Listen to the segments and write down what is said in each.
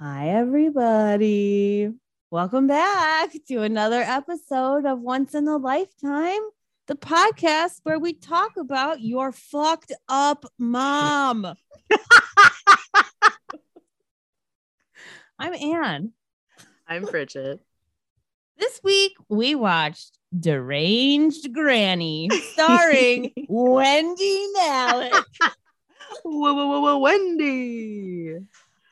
Hi, everybody. Welcome back to another episode of Once in a Lifetime, the podcast where we talk about your fucked up mom. I'm Anne. I'm Bridget. This week we watched Deranged Granny, starring Wendy Malick. Whoa, whoa, whoa, whoa, Wendy.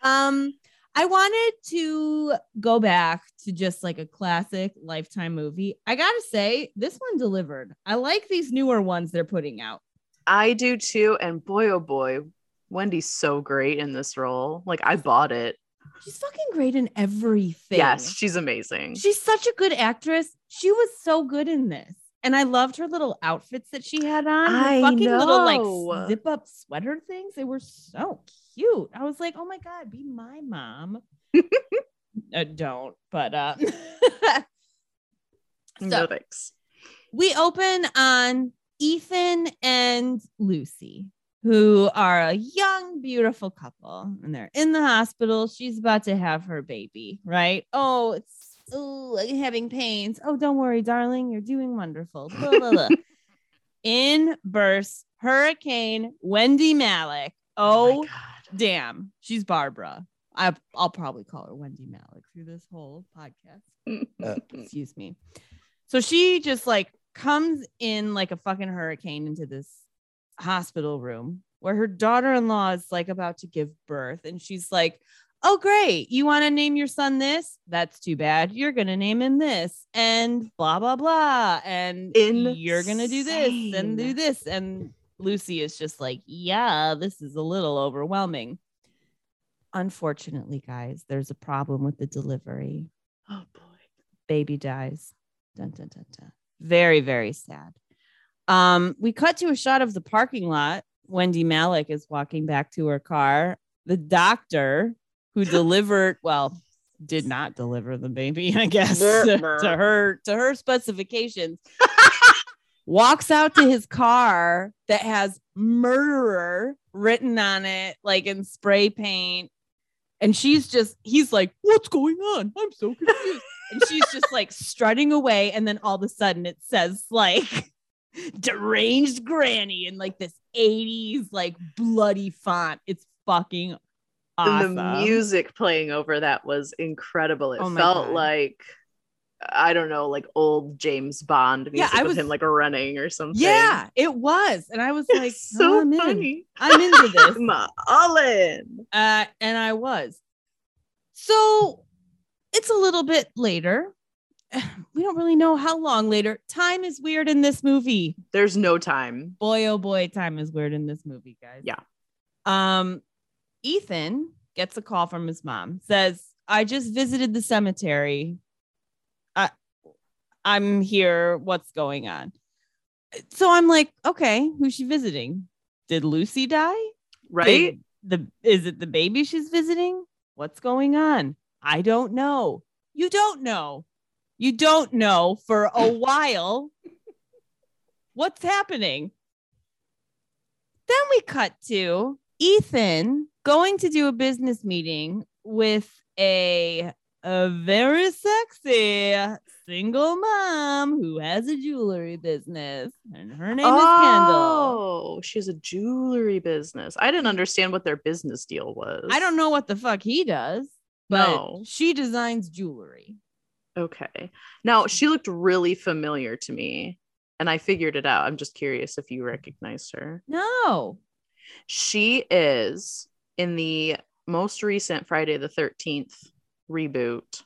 Um, I wanted to go back to just like a classic lifetime movie. I gotta say, this one delivered. I like these newer ones they're putting out. I do too. And boy, oh boy, Wendy's so great in this role. Like, I bought it. She's fucking great in everything. Yes, she's amazing. She's such a good actress. She was so good in this. And I loved her little outfits that she had on. Her I fucking little like zip up sweater things. They were so cute. I was like, oh my God, be my mom. uh, don't, but uh no so thanks. we open on Ethan and Lucy, who are a young, beautiful couple, and they're in the hospital. She's about to have her baby, right? Oh, it's oh, I'm having pains. Oh, don't worry, darling, you're doing wonderful. Blah, blah, blah. in bursts Hurricane Wendy Malick. Oh, God. Damn, she's Barbara. I, I'll probably call her Wendy Malick through this whole podcast uh, excuse me. So she just like comes in like a fucking hurricane into this hospital room where her daughter-in-law is like about to give birth and she's like, "Oh great, you want to name your son this? That's too bad. You're going to name him this and blah blah blah and you're going to do this and do this." And Lucy is just like, "Yeah, this is a little overwhelming." Unfortunately, guys, there's a problem with the delivery oh boy. baby dies. Dun, dun, dun, dun. Very, very sad. Um, we cut to a shot of the parking lot. Wendy Malick is walking back to her car. The doctor who delivered, well, did not deliver the baby, I guess, to her to her specifications. walks out to his car that has murderer written on it, like in spray paint. And she's just, he's like, What's going on? I'm so confused. and she's just like strutting away. And then all of a sudden it says, like, deranged granny in like this 80s, like bloody font. It's fucking awesome. And the music playing over that was incredible. It Oh felt God. like I don't know, like old James Bond music I was- him like running or something. Yeah, it was. And I was like, "Oh, so I'm in. funny. I'm into this. I'm all in. Uh, and I was. So it's a little bit later. We don't really know how long later. Time is weird in this movie. There's no time. Boy, oh boy, time is weird in this movie, guys. Yeah. Um, Ethan gets a call from his mom, says, I just visited the cemetery. I'm here. What's going on? So I'm like, okay, who's she visiting? Did Lucy die? Right? Did the is it the baby she's visiting? What's going on? I don't know. You don't know. You don't know for a while what's happening. Then we cut to Ethan going to do a business meeting with a a very sexy single mom who has a jewelry business and her name is Kendall. Oh, she has a jewelry business. I didn't understand what their business deal was. I don't know what the fuck he does, but No. she designs jewelry. Okay. Now she looked really familiar to me, and I figured it out. I'm just curious if you recognized her. No. She is in the most recent Friday the 13th reboot.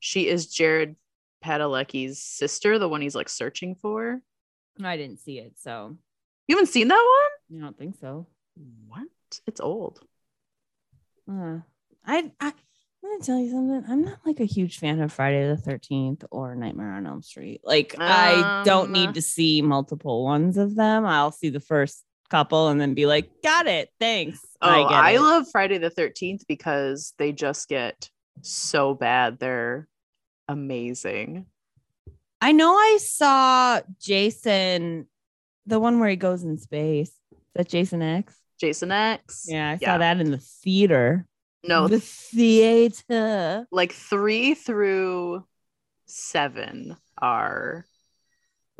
She is Jared Padalecki's sister, the one he's like searching for. I didn't see it, so You haven't seen that one? I don't think so. What? It's old. Uh, I, I I'm gonna tell you something. I'm not like a huge fan of Friday the 13th or Nightmare on Elm Street. Like I don't Um, need to see multiple ones of them. I'll see the first couple and then be like, got it. Thanks. Oh, I I, love Friday the 13th because they just get so bad. They're amazing. I know I saw Jason, the one where he goes in space. Is that Jason X? Jason X. Yeah, I saw that in the theater. No, the theater. like three through seven are.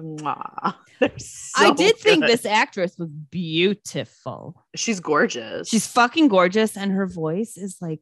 Mwah. So I did think this actress was beautiful. She's gorgeous. She's fucking gorgeous, and her voice is like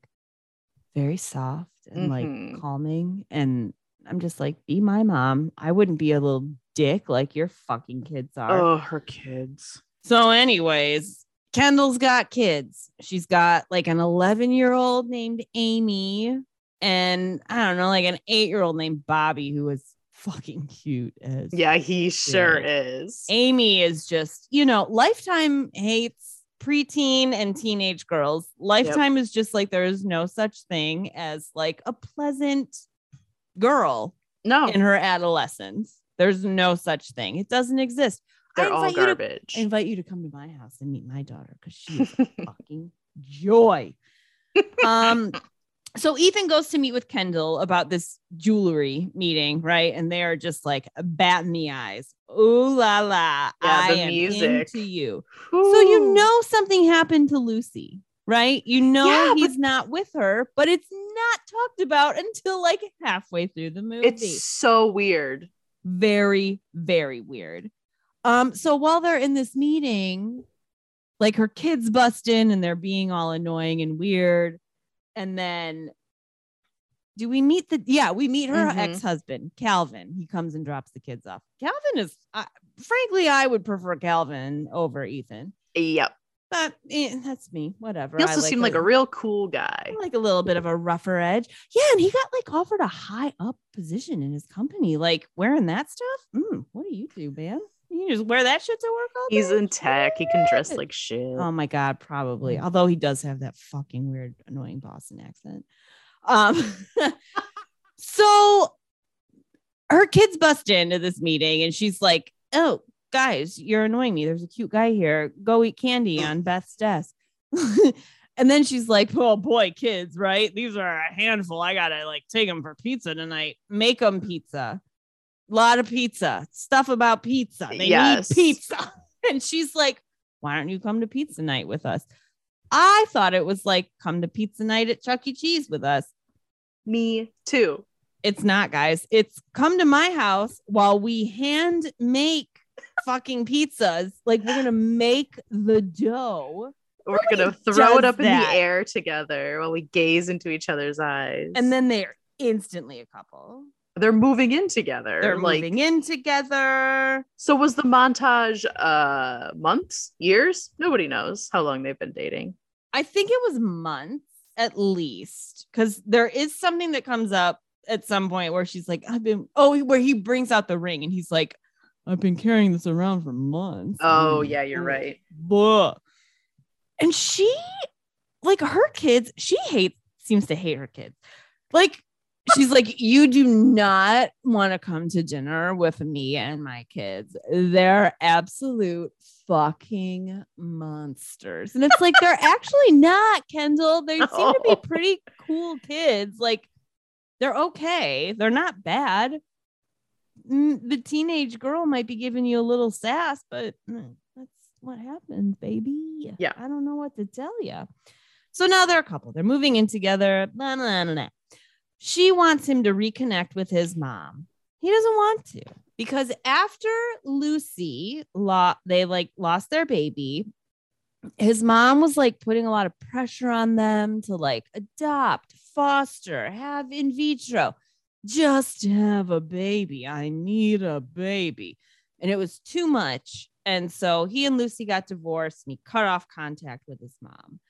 very soft and Mhm. like calming. And I'm just like, be my mom. I wouldn't be a little dick like your fucking kids are. oh, her kids. So, anyways, Kendall's got kids. She's got like an 11 year old named Amy, and I don't know, like an eight year old named Bobby, who is fucking cute as Yeah, he sure Yeah. is. Amy is just, you know, Lifetime hates preteen and teenage girls. Lifetime is just like there is no such thing as like a pleasant girl No, in her adolescence. There's no such thing. It doesn't exist. I they're all invite you to- garbage. I invite you to come to my house and meet my daughter because she's a fucking joy. Um, so Ethan goes to meet with Kendall about this jewelry meeting, right? And they are just like batting the eyes. Ooh la la! Yeah, I am music. into you. So you know something happened to Lucy, right? You know Yeah, he's not with her, but it's not talked about until like halfway through the movie it's so weird. very very weird um so while they're in this meeting like her kids bust in and they're being all annoying and weird and then do we meet the yeah we meet her Mhm. ex-husband calvin he comes and drops the kids off calvin is uh, frankly i would prefer calvin over ethan Yep. but eh, that's me whatever He also seemed like a real cool guy. Like a little bit of a rougher edge. Yeah, and he got like offered a high up position in his company. Like wearing that stuff. Mm, what do you do, man? You just wear that shit to work all He's day? in tech. He can dress like shit. Oh my god, probably. Although he does have that fucking weird, annoying Boston accent. Um, so her kids bust into this meeting, and she's like, "Oh, guys, you're annoying me. There's a cute guy here. Go eat candy on Beth's desk." and then she's like, "Oh boy, kids, right? These are a handful. I gotta like take them for pizza tonight. Make them pizza." Lot of pizza stuff about pizza. They Yes. need pizza. And she's like why don't you come to pizza night with us? I thought it was like come to pizza night at chuck e. Cheese with us. Me too. it's not guys. It's come to my house while we hand make fucking pizzas. Like we're gonna make the dough. We're gonna throw it up in the air together while we gaze into each other's eyes. and then they're instantly a couple they're moving in together. they're like moving in together so was the montage uh months, years? Nobody knows how long they've been dating. I think it was months at least, because there is something that comes up at some point where she's like, I've been, oh, where he brings out the ring and he's like, I've been carrying this around for months. Oh yeah, you're right. blah." And she, like her kids, she hates, seems to hate her kids. Like, she's like, You do not want to come to dinner with me and my kids. They're absolute fucking monsters. And it's like, they're actually not, Kendall. They seem to be pretty cool kids. Like, they're okay. They're not bad. Mm, The teenage girl might be giving you a little sass, but mm, that's what happens, baby. Yeah. I don't know what to tell you. So now they're a couple. They're moving in together. Blah, blah, blah, blah. She wants him to reconnect with his mom. He doesn't want to because after Lucy, lo- they like lost their baby. His mom was like putting a lot of pressure on them to like adopt, foster, have in vitro, just have a baby. I need a baby. And it was too much. And so he and Lucy got divorced and he cut off contact with his mom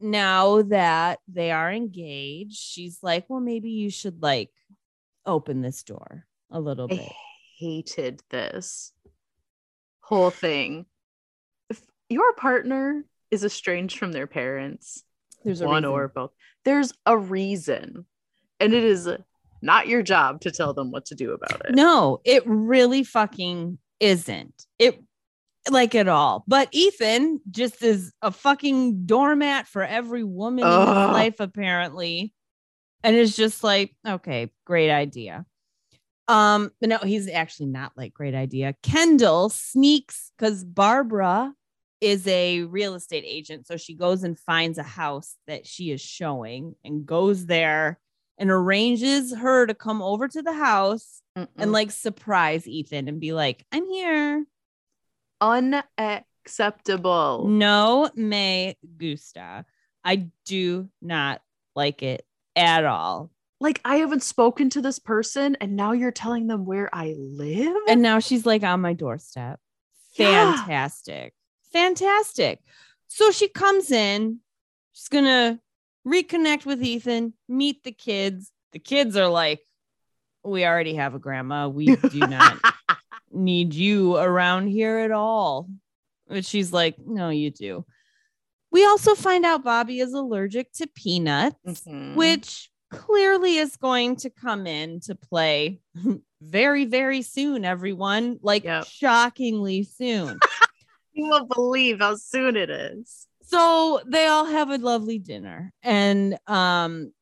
now that they are engaged, she's like, well, maybe you should like open this door a little bit. I hated this whole thing. If your partner is estranged from their parents, There's a one reason. or both, there's a reason. And it is not your job to tell them what to do about it. No, it really fucking isn't. It like at all. But Ethan just is a fucking doormat for every woman in his life, apparently. And it's just like, okay, great idea. Um, but no, he's actually not like great idea. Kendall sneaks because Barbara is a real estate agent. So she goes and finds a house that she is showing and goes there and arranges her to come over to the house Mm-mm. and like surprise Ethan and be like, I'm here. Unacceptable. No me gusta. I do not like it at all. Like I haven't spoken to this person, and now you're telling them where I live. And now she's like on my doorstep. Yeah. Fantastic. Fantastic. So she comes in. She's going to reconnect with Ethan, meet the kids. The kids are like, we already have a grandma. We do not need you around here at all. But she's like, no, you do. We also find out Bobby is allergic to peanuts, Mhm. which clearly is going to come in to play very, very soon, everyone. Like Yep. shockingly soon. you won't believe how soon it is. so they all have a lovely dinner. And um,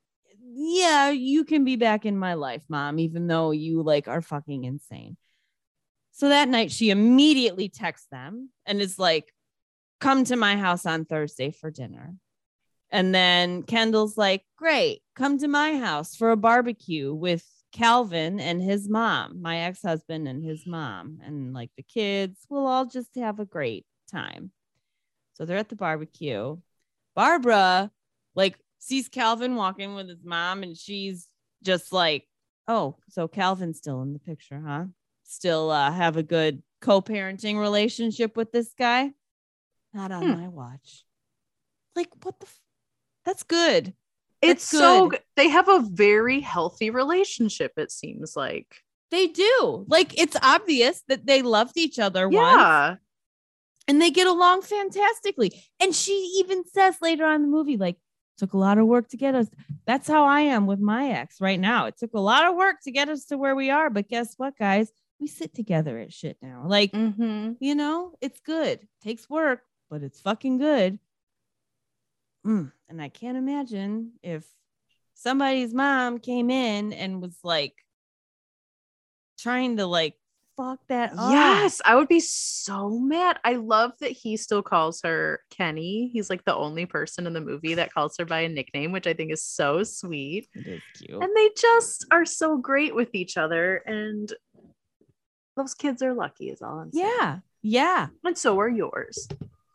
yeah, you can be back in my life, mom, even though you like are fucking insane. So that night she immediately texts them and is like, come to my house on Thursday for dinner. And then Kendall's like, great, come to my house for a barbecue with Calvin and his mom, my ex husband and his mom, and like the kids. We'll all just have a great time. So they're at the barbecue. Barbara, like, sees Calvin walking with his mom, and she's just like, oh, so Calvin's still in the picture, huh? Still uh, have a good co parenting relationship with this guy? Not on Hmm. my watch. Like, what the? F- That's good. It's That's so good. good. They have a very healthy relationship, it seems like. They do. Like, it's obvious that they loved each other once Yeah. and they get along fantastically. And she even says later on in the movie, like, took a lot of work to get us. That's how I am with my ex right now. It took a lot of work to get us to where we are. But guess what, guys? We sit together at shit now. Like, Mm-hmm. you know, it's good. Takes work, but it's fucking good. Mm, And I can't imagine if somebody's mom came in and was like trying to like fuck that up. Yes, I would be so mad. I love that he still calls her Kenny. He's like the only person in the movie that calls her by a nickname, which I think is so sweet. It is cute. And they just are so great with each other. And those kids are lucky, is all I'm saying. yeah. Yeah. And so are yours.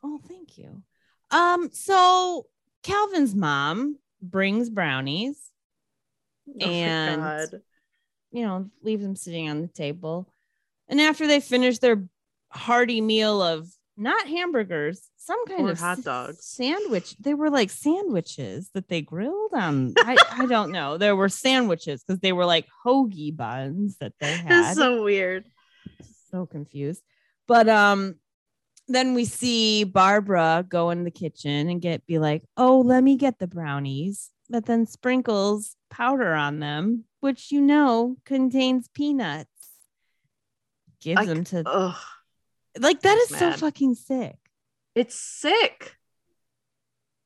Oh, thank you. Um, so Calvin's mom brings brownies, Oh And- God. you know, leaves them sitting on the table. And after they finish their hearty meal of not hamburgers, some kind Or of hot dogs. sandwich. They were like sandwiches that they grilled on. I, I don't know. There were sandwiches because they were like hoagie buns that they had. It's so weird. So confused. But um then we see Barbara go in the kitchen and get be like, "Oh, let me get the brownies." But then sprinkles powder on them, which you know contains peanuts. Gives I- them to Ugh. like That's is so fucking sick. It's sick.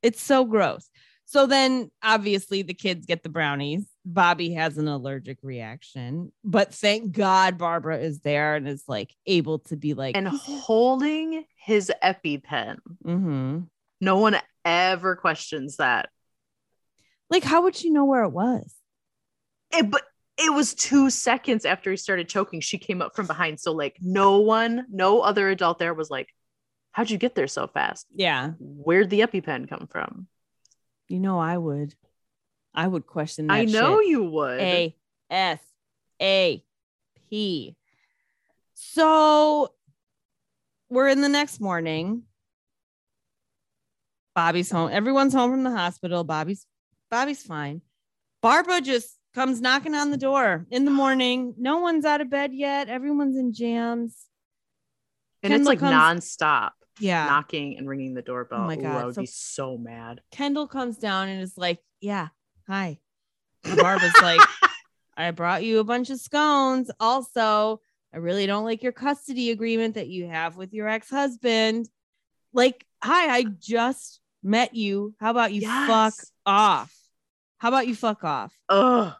It's so gross. So then obviously the kids get the brownies. Bobby has an allergic reaction, but thank God Barbara is there and is like able to be like, And holding his EpiPen. hmm No one ever questions that. like, how would she know where it was? It, but it was two seconds after he started choking. She came up from behind. So, like, no one, no other adult there was like, How'd you get there so fast? Yeah, Where'd the EpiPen come from? You know, I would, I would question that. I know shit. you would. A S A P. So we're in the next morning. Bobby's home. Everyone's home from the hospital. Bobby's Bobby's fine. Barbara just comes knocking on the door in the morning. No one's out of bed yet. Everyone's in jams. and Kendall it's like comes- nonstop Yeah. knocking and ringing the doorbell. Oh my Ooh, God, I would so- be so mad. Kendall comes down and is like, Yeah, hi. And Barbara's like, I brought you a bunch of scones. Also, I really don't like your custody agreement that you have with your ex husband. Like, hi, I just met you. How about you fuck off? How about you fuck off? Ugh.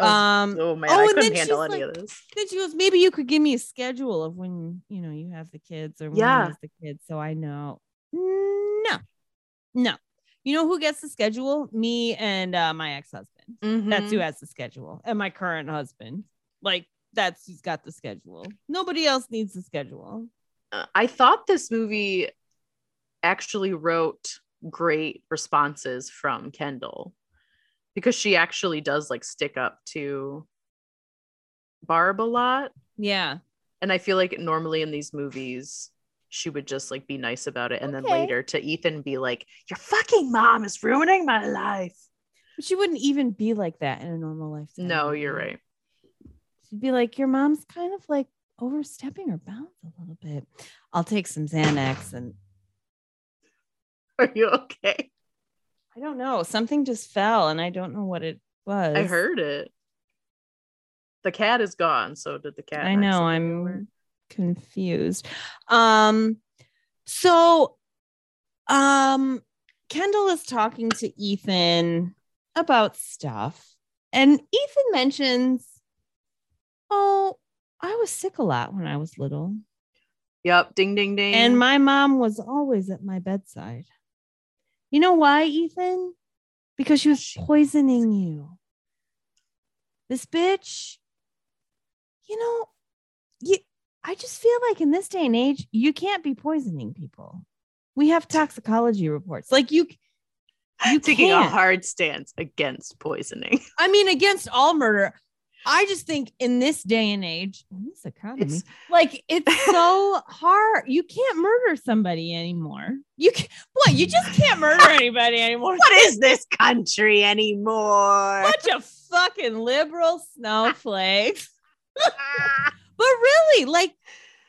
Um, oh man, oh, I couldn't handle any like- of this. then she goes, maybe you could give me a schedule of when you know you have the kids or when Yeah. has the kids, so I know. No, no. You know who gets the schedule? Me and uh, my ex husband. That's who Mhm. has the schedule, and my current husband. Like that's who's got the schedule. Nobody else needs the schedule. Uh, I thought this movie actually wrote great responses from Kendall because she actually does like stick up to Barb a lot. Yeah, And I feel like normally in these movies, she would just like be nice about it. And then later to Ethan be like, Your fucking mom is ruining my life. but she wouldn't even be like that in a normal lifetime. No, you're right. She'd be like, Your mom's kind of like overstepping her bounds a little bit. I'll take some Xanax and Are you okay? I don't know. Something just fell and I don't know what it was. I heard it. The cat is gone. So did the cat. I know. I'm in? confused. Um, so um Kendall is talking to Ethan about stuff, and Ethan mentions, Oh, I was sick a lot when I was little. Yep. Ding ding ding. And my mom was always at my bedside. You know why, Ethan? Because she was poisoning you. This bitch, you know, you I just feel like in this day and age, you can't be poisoning people. We have toxicology reports. Like you you taking can't. a hard stance against poisoning. I mean, against all murder. I just think in this day and age, in this economy, It's like it's so hard. You can't murder somebody anymore. You can what? You just can't murder anybody anymore. what is this country anymore? Bunch of fucking liberal snowflakes. But really, like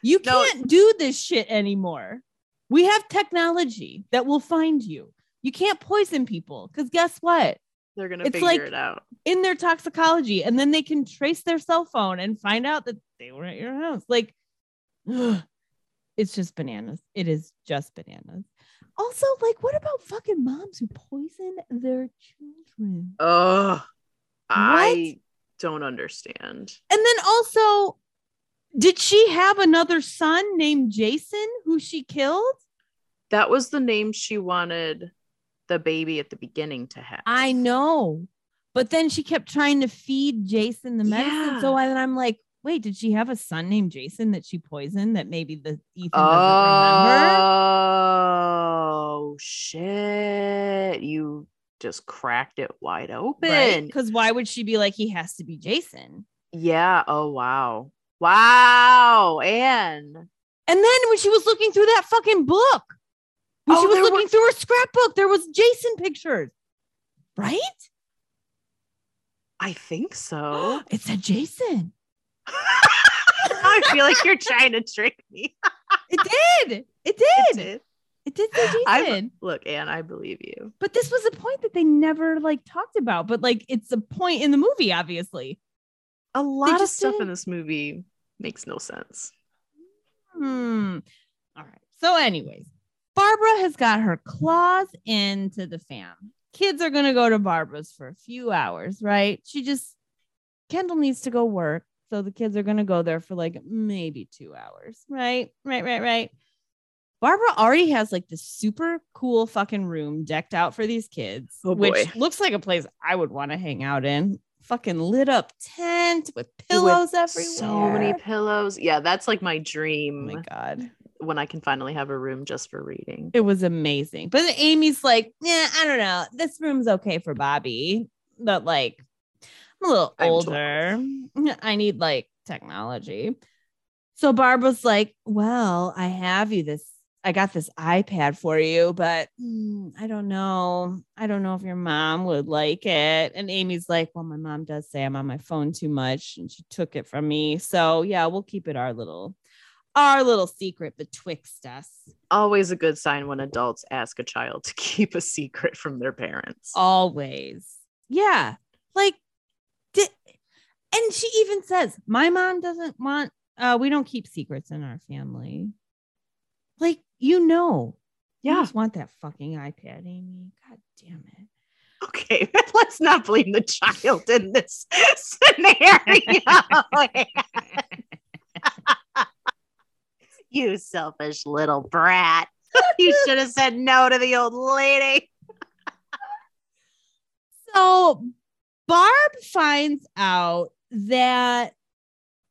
you No. can't do this shit anymore. We have technology that will find you. You can't poison people because guess what? They're gonna It's figure like- it out. in their toxicology and then they can trace their cell phone and find out that they were at your house. Like it's just bananas. It is just bananas. Also like what about fucking moms who poison their children? Oh, I don't understand. and then also did she have another son named jason who she killed? That was the name she wanted the baby at the beginning to have. i know but then she kept trying to feed jason the medicine so I, then i'm like wait did she have a son named jason that she poisoned that maybe the ethan doesn't remember Oh shit! You just cracked it wide open. right because why would she be like he has to be jason Yeah. Oh wow. Wow. And and then when she was looking through that fucking book Oh, she was looking through her scrapbook there was jason pictures right I think so. it said jason I feel like you're trying to trick me. it did it did It did. it did. did, say I- jason Look, Anne, I believe you. but this was a point that they never like talked about but like it's a point in the movie obviously A lot of stuff in didn't- this movie makes no sense. Hmm. All right. So, anyways, Barbara has got her claws into the fam. Kids are going to go to Barbara's for a few hours, right? She just, Kendall needs to go work. So the kids are going to go there for like maybe two hours, right? Right, right, right. Barbara already has like this super cool fucking room decked out for these kids, Oh, which looks like a place I would want to hang out in. Fucking lit up tent with pillows With everywhere. So many pillows. Yeah, that's like my dream. Oh my God. When I can finally have a room just for reading. It was amazing. But Amy's like, yeah, I don't know. This room's okay for Bobby, but like, I'm a little I'm older. I need like technology. So Barbara's like, well, I have you this. I got this iPad for you, but mm, I don't know. I don't know if your mom would like it. And Amy's like, well, my mom does say I'm on my phone too much, and she took it from me. So yeah, we'll keep it our little, our little secret betwixt us. Always a good sign when adults ask a child to keep a secret from their parents. always yeah like di- and she even says my mom doesn't want uh we don't keep secrets in our family like you know you yeah. just want that fucking ipad amy god damn it Okay, let's not blame the child in this scenario. you selfish little brat. You should have said no to the old lady. So Barb finds out that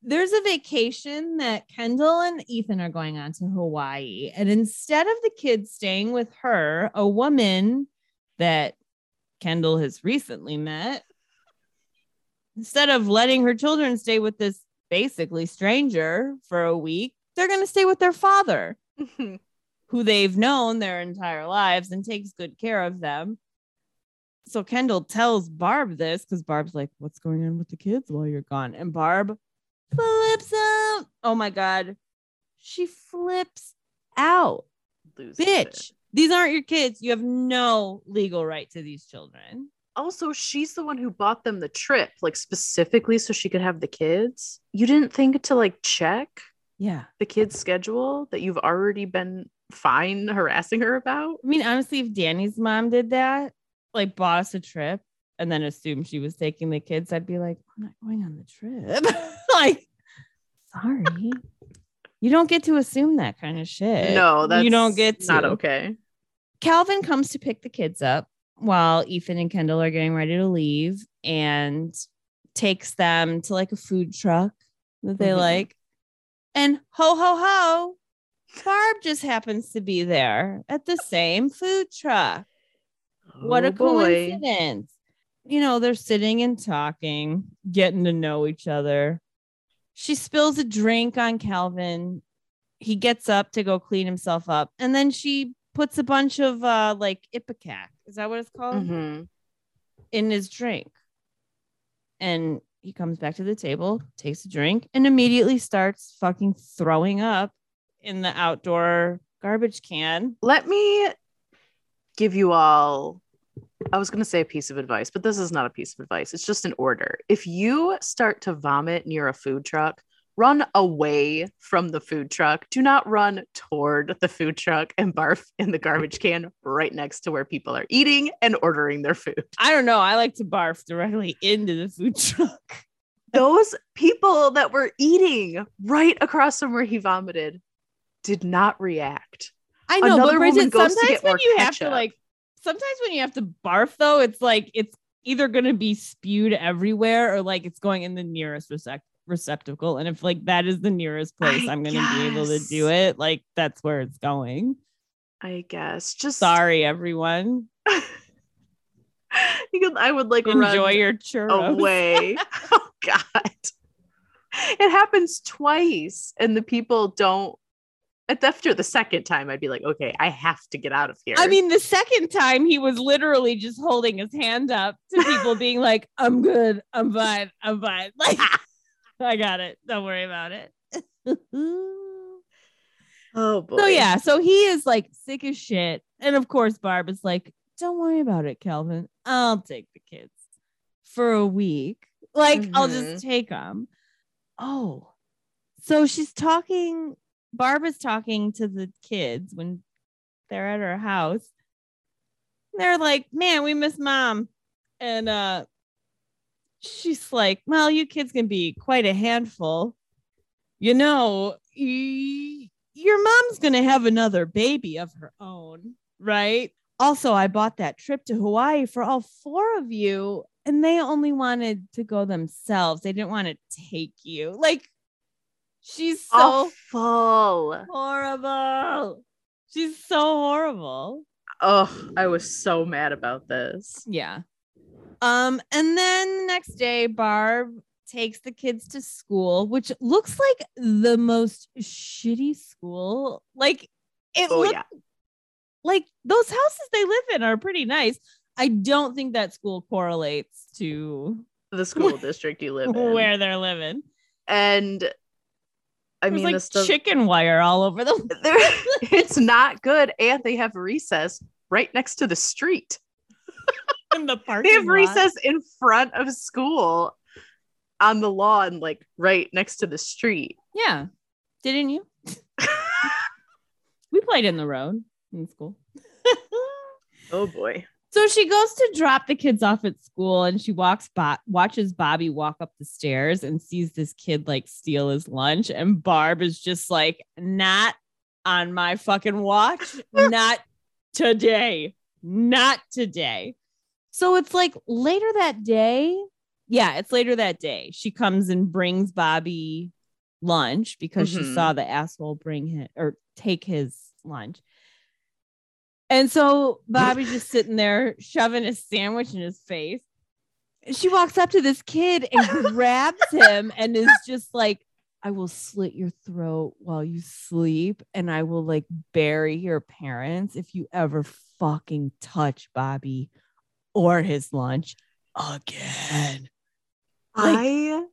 there's a vacation that Kendall and Ethan are going on to Hawaii. And instead of the kids staying with her, a woman that Kendall has recently met, instead of letting her children stay with this basically stranger for a week, they're going to stay with their father, mm-hmm. who they've known their entire lives and takes good care of them so Kendall tells Barb this because Barb's like, What's going on with the kids while you're gone? And Barb flips out. Oh my God. She flips out. Bitch, it. these aren't your kids. You have no legal right to these children. Also, she's the one who bought them the trip, like specifically so she could have the kids. You didn't think to like check Yeah. the kids' schedule that you've already been fine harassing her about? I mean, honestly, if Danny's mom did that, like bought us a trip and then assumed she was taking the kids, I'd be like, I'm not going on the trip. like, sorry. You don't get to assume that kind of shit. no, that's you don't get to. not okay. Calvin comes to pick the kids up while Ethan and Kendall are getting ready to leave and takes them to like a food truck that they Mhm. like. And ho ho ho, Barb just happens to be there at the same food truck. What Oh, a boy. coincidence. You know, they're sitting and talking, getting to know each other. She spills a drink on Calvin. He gets up to go clean himself up. And then she puts a bunch of uh like Ipecac. Is that what it's called? Mhm. In his drink. And he comes back to the table, takes a drink, and immediately starts fucking throwing up in the outdoor garbage can. Let me give you all I was going to say a piece of advice, but this is not a piece of advice. It's just an order. If you start to vomit near a food truck, run away from the food truck. Do not run toward the food truck and barf in the garbage can right next to where people are eating and ordering their food. I don't know. I like to barf directly into the food truck. Those people that were eating right across from where he vomited did not react. I know, Another but Bridget, sometimes when you have to like, sometimes when you have to barf though, it's like it's either going to be spewed everywhere or like it's going in the nearest recep- receptacle. And if like that is the nearest place I I'm going to be able to do it, like that's where it's going. I guess just Sorry, everyone. You could- I would like Enjoy your churros. away. oh God. It happens twice, and the people don't. After the second time, I'd be like, okay, I have to get out of here. I mean, the second time he was literally just holding his hand up to people, being like, "I'm good, I'm fine, I'm fine." Like, I got it. Don't worry about it. oh boy. So yeah, so he is like sick as shit. And of course, Barb is like, don't worry about it, Kelvin. I'll take the kids for a week. Like, I'll just take them. Oh, so she's talking, Barb is talking to the kids when they're at her house. They're like, man, we miss mom. And uh she's like, well, you kids can be quite a handful. You know, y- your mom's going to have another baby of her own, right? Also, I bought that trip to Hawaii for all four of you, and they only wanted to go themselves. They didn't want to take you. Like, she's so awful. horrible. She's so horrible. Oh, I was so mad about this. Yeah. Um, and then the next day, Barb takes the kids to school, which looks like the most shitty school. Like it Oh looked yeah. like those houses they live in are pretty nice. I don't think that school correlates to The school district you live in. where they're living. And I There's mean, like chicken wire all over the it's not good. And they have recess right next to the street. In the parking They have lot. recess in front of school on the lawn, like right next to the street. Yeah. Didn't you? we played in the road in school. Oh boy. So she goes to drop the kids off at school and she walks Bo- watches Bobby walk up the stairs and sees this kid like steal his lunch and Barb is just like not on my fucking watch, not today. Not today. So it's like later that day. Yeah, it's later that day. She comes and brings Bobby lunch because she Mhm. saw the asshole bring him or take his lunch. And so Bobby's just sitting there shoving a sandwich in his face. She walks up to this kid and grabs him and is just like, I will slit your throat while you sleep and I will like bury your parents if you ever fucking touch Bobby or his lunch again. Like- I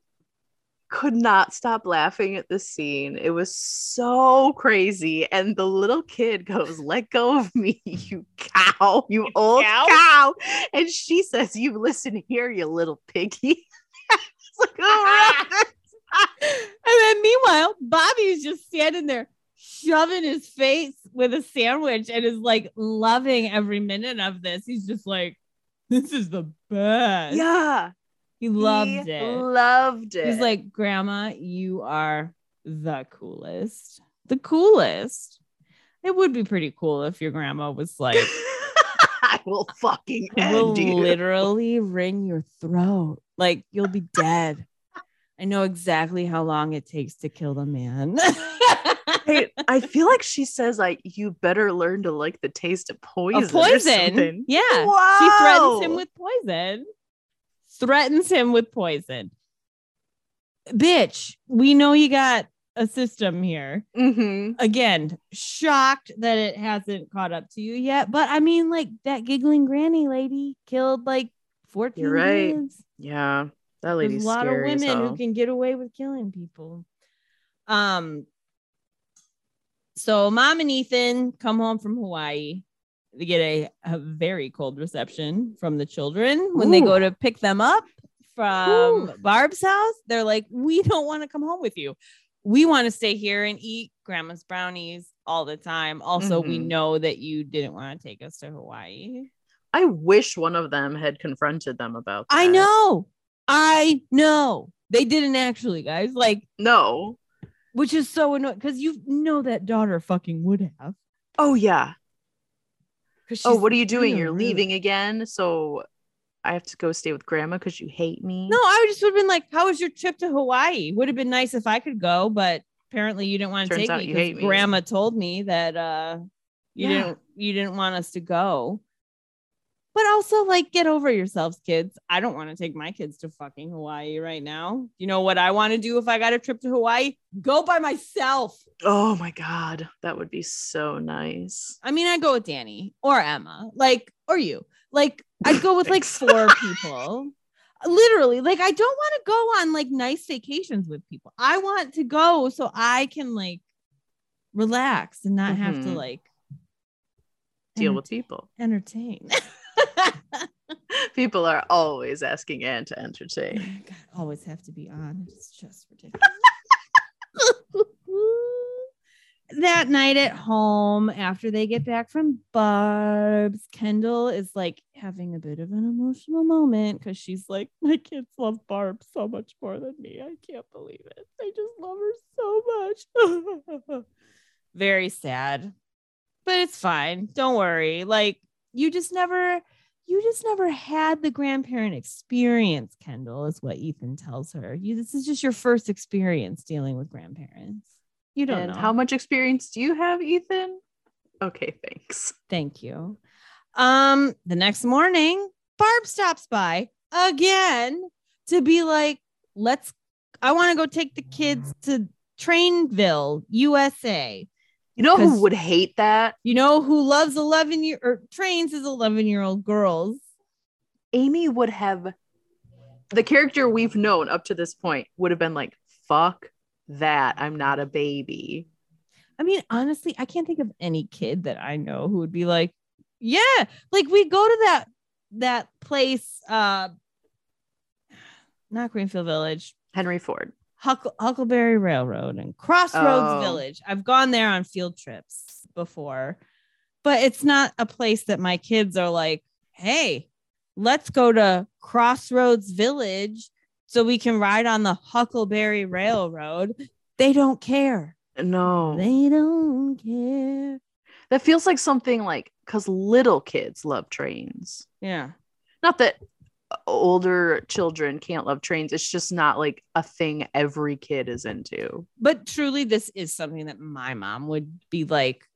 could not stop laughing at this scene. It was so crazy. And the little kid goes, Let go of me, you cow, you old cow." cow. And she says, You listen here, you little piggy. like, oh, and then meanwhile, Bobby's just standing there shoving his face with a sandwich and is like loving every minute of this. He's just like, this is the best. yeah. He loved he it. Loved it. He's like, Grandma, you are the coolest. The coolest. It would be pretty cool if your grandma was like, I will fucking will you. literally wring your throat. Like you'll be dead. I know exactly how long it takes to kill the man. I, I feel like she says like you better learn to like the taste of poison. Or poison. Yeah. She threatens him with poison. Threatens him with poison. Bitch, we know you got a system here. Mhm. Again, shocked that it hasn't caught up to you yet. But I mean, like that giggling granny lady killed like 14 You're right. kids. Yeah, that There's a lot of women who can get away with killing people. Um, so mom and Ethan come home from Hawaii. They get a, a very cold reception from the children when they go to pick them up from Ooh. Barb's house. They're like, "We don't want to come home with you. We want to stay here and eat grandma's brownies all the time. Also, we Mhm. know that you didn't want to take us to Hawaii." I wish one of them had confronted them about that. I know. I know. They didn't actually, guys. Like No. Which is so annoying because you know that daughter fucking would have. Oh yeah. Oh, what are you doing? You're leaving again, so I have to go stay with grandma because you hate me. No, I just would have been like, "How was your trip to Hawaii? Would have been nice if I could go, but apparently you didn't want to Turns take me because me. Grandma told me that uh, you Yeah. didn't you didn't want us to go." But also, like, get over yourselves, kids. I don't want to take my kids to fucking Hawaii right now. You know what I want to do if I got a trip to Hawaii? Go by myself. Oh my god, that would be so nice. I mean, I go with Danny or Emma, like, or you. Like, I'd go with like four people. Literally, like, I don't want to go on like nice vacations with people. I want to go so I can like relax and not have to Mhm. like Deal with people. entertain. People are always asking Anne to entertain. Oh God, always have to be on. It's just ridiculous. that night at home, after they get back from Barb's, Kendall is like having a bit of an emotional moment because she's like, My kids love Barb so much more than me. I can't believe it. They just love her so much. Very sad, but it's fine. Don't worry. Like, you just never you just never had the grandparent experience, Kendall, is what Ethan tells her. You this is just your first experience dealing with grandparents. You don't and know. how much experience do you have, Ethan? Okay, thanks. Thank you. Um, the next morning, Barb stops by again to be like, let's I want to go take the kids to Trainville, USA. You know who would hate that? You know who loves 11 year or trains his 11 year old girls? Amy would have the character we've known up to this point would have been like, fuck that. I'm not a baby. I mean, honestly, I can't think of any kid that I know who would be like, yeah, like we go to that that place, uh, not Greenfield Village, Henry Ford. Huckle, Huckleberry Railroad and Crossroads Oh. Village. I've gone there on field trips before, but it's not a place that my kids are like, hey, let's go to Crossroads Village so we can ride on the Huckleberry Railroad. They don't care. No. They don't care. That feels like something like because little kids love trains. Yeah. Not that older children can't love trains. It's just not like a thing every kid is into. But truly, this is something that my mom would be like,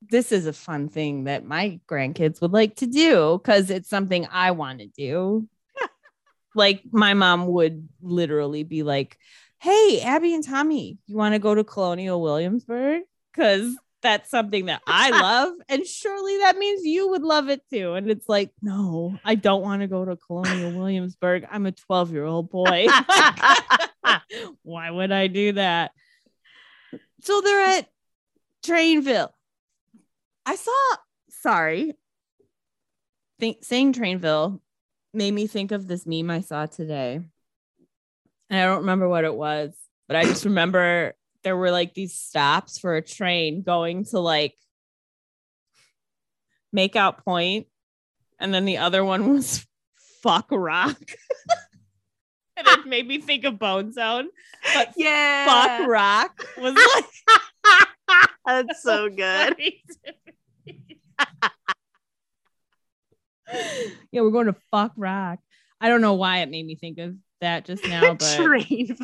this is a fun thing that my grandkids would like to do because it's something I want to do. like, my mom would literally be like, hey, Abby and Tommy, you want to go to Colonial Williamsburg? Because that's something that I love. and surely that means you would love it too. And it's like, no, I don't want to go to Colonial Williamsburg. I'm a 12 year old boy. Why would I do that? So they're at Trainville. I saw, sorry, think saying Trainville made me think of this meme I saw today. And I don't remember what it was, but I just remember there were like these stops for a train going to like Makeout Point, and then the other one was Fuck Rock. and it made me think of Bone Zone. But Yeah. Fuck Rock was like That's so good. yeah, we're going to Fuck Rock. I don't know why it made me think of that just now, but Train.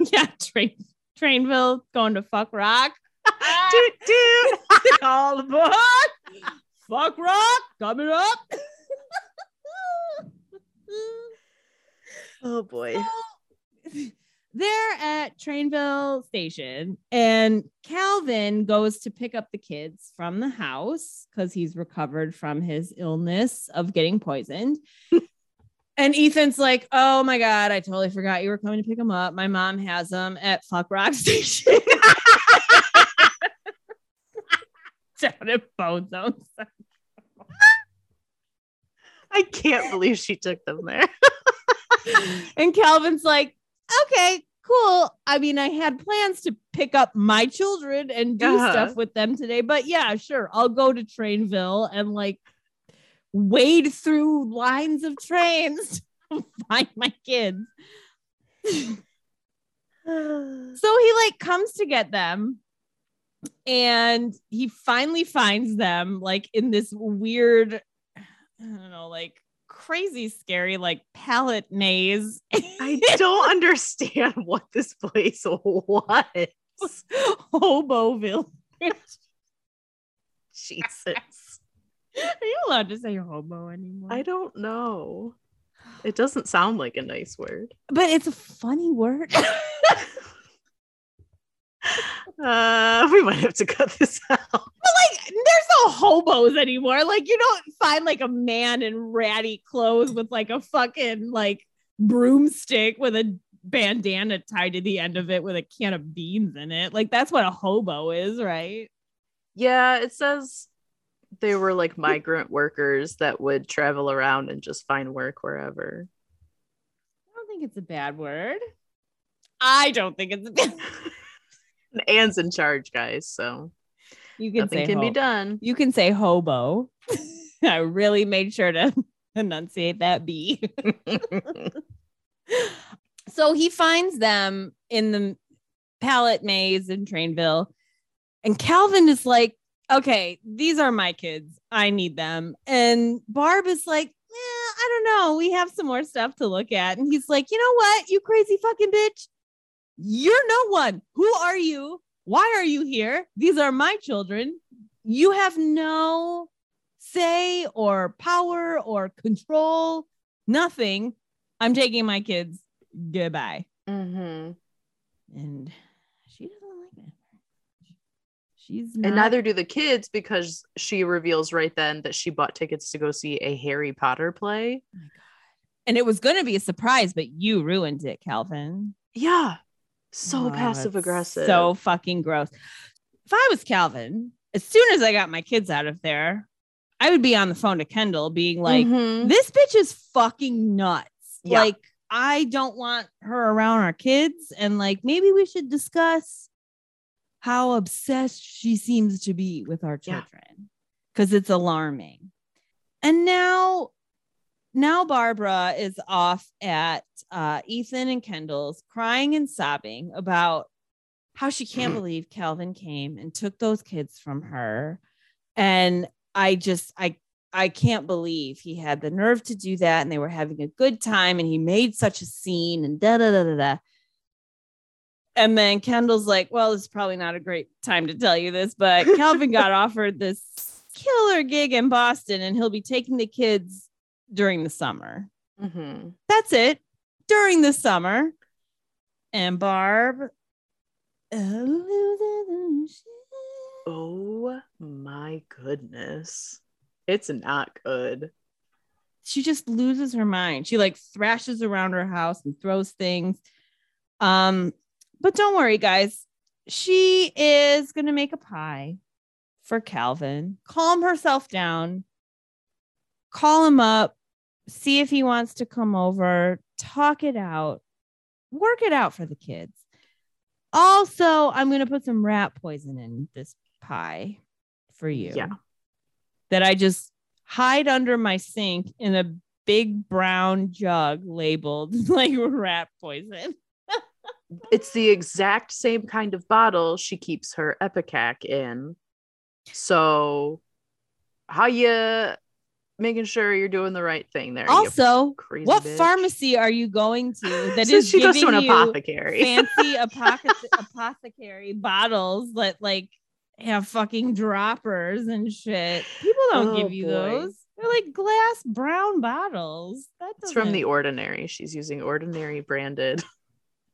yeah, train Trainville going to Fuck Rock. Toot, toot. All aboard! Fuck Rock coming up. Oh boy. They're at Trainville Station, and Calvin goes to pick up the kids from the house because he's recovered from his illness of getting poisoned. And Ethan's like, "Oh my god, I totally forgot you were coming to pick them up. My mom has them at Fuck Rock Station." Down at Bone Zone. I can't believe she took them there. and Calvin's like, okay, cool. I mean, I had plans to pick up my children and do Uh-huh. stuff with them today, but yeah, sure. I'll go to Trainville and like wade through lines of trains to find my kids. So he like comes to get them and he finally finds them like in this weird, I don't know, like crazy scary like pallet maze. I don't understand what this place was. Hoboville. Jesus. Are you allowed to say hobo anymore? I don't know. It doesn't sound like a nice word. but it's a funny word. Uh, we might have to cut this out. But like there's no hobos anymore. Like you don't find like a man in ratty clothes with like a fucking like broomstick with a bandana tied to the end of it with a can of beans in it. Like that's what a hobo is, right? Yeah, it says they were like migrant workers that would travel around and just find work wherever. I don't think it's a bad word. I don't think it's a bad Anne's in charge, guys, so You can nothing say can be done. You can say hobo. I really made sure to enunciate that B. so he finds them in the pallet maze in Trainville. And Calvin is like, okay, these are my kids. I need them. And Barb is like, yeah, I don't know. We have some more stuff to look at. And he's like, you know what? You crazy fucking bitch. You're no one. Who are you? Why are you here? These are my children. You have no say or power or control. Nothing. I'm taking my kids. Goodbye. hmm And she doesn't like it. She's not. And neither do the kids because she reveals right then that she bought tickets to go see a Harry Potter play. and it was going to be a surprise, but you ruined it, Calvin. Yeah. So Oh, passive aggressive. So fucking gross. If I was Calvin, as soon as I got my kids out of there, I would be on the phone to Kendall being like, Mhm. this bitch is fucking nuts. Yeah. Like, I don't want her around our kids. And like, maybe we should discuss how obsessed she seems to be with our children because it's alarming. And now, now Barbara is off at uh, Ethan and Kendall's, crying and sobbing about how she can't believe Calvin came and took those kids from her. And I just, I, I can't believe he had the nerve to do that. And they were having a good time and he made such a scene and da da da da da. And then Kendall's like, well, it's probably not a great time to tell you this, but Calvin got offered this killer gig in Boston and he'll be taking the kids during the summer. Mm-hmm. That's it. During the summer. And Barb. Oh my goodness. It's not good. She just loses her mind. She like thrashes around her house and throws things. Um, but don't worry, guys. She is gonna make a pie for Calvin. Calm herself down. Call him up. See if he wants to come over. Talk it out. Work it out for the kids. Also, I'm going to put some rat poison in this pie for you. Yeah. That I just hide under my sink in a big brown jug labeled like rat poison. It's the exact same kind of bottle she keeps her Ipecac in. So, how you making sure you're doing the right thing there? Also, what bitch? pharmacy are you going to that So is she goes to giving an apothecary. fancy apothec- apothecary bottles that like have fucking droppers and shit? People don't Oh, give you boy. those. They're like glass brown bottles. That's from the ordinary. She's using ordinary branded.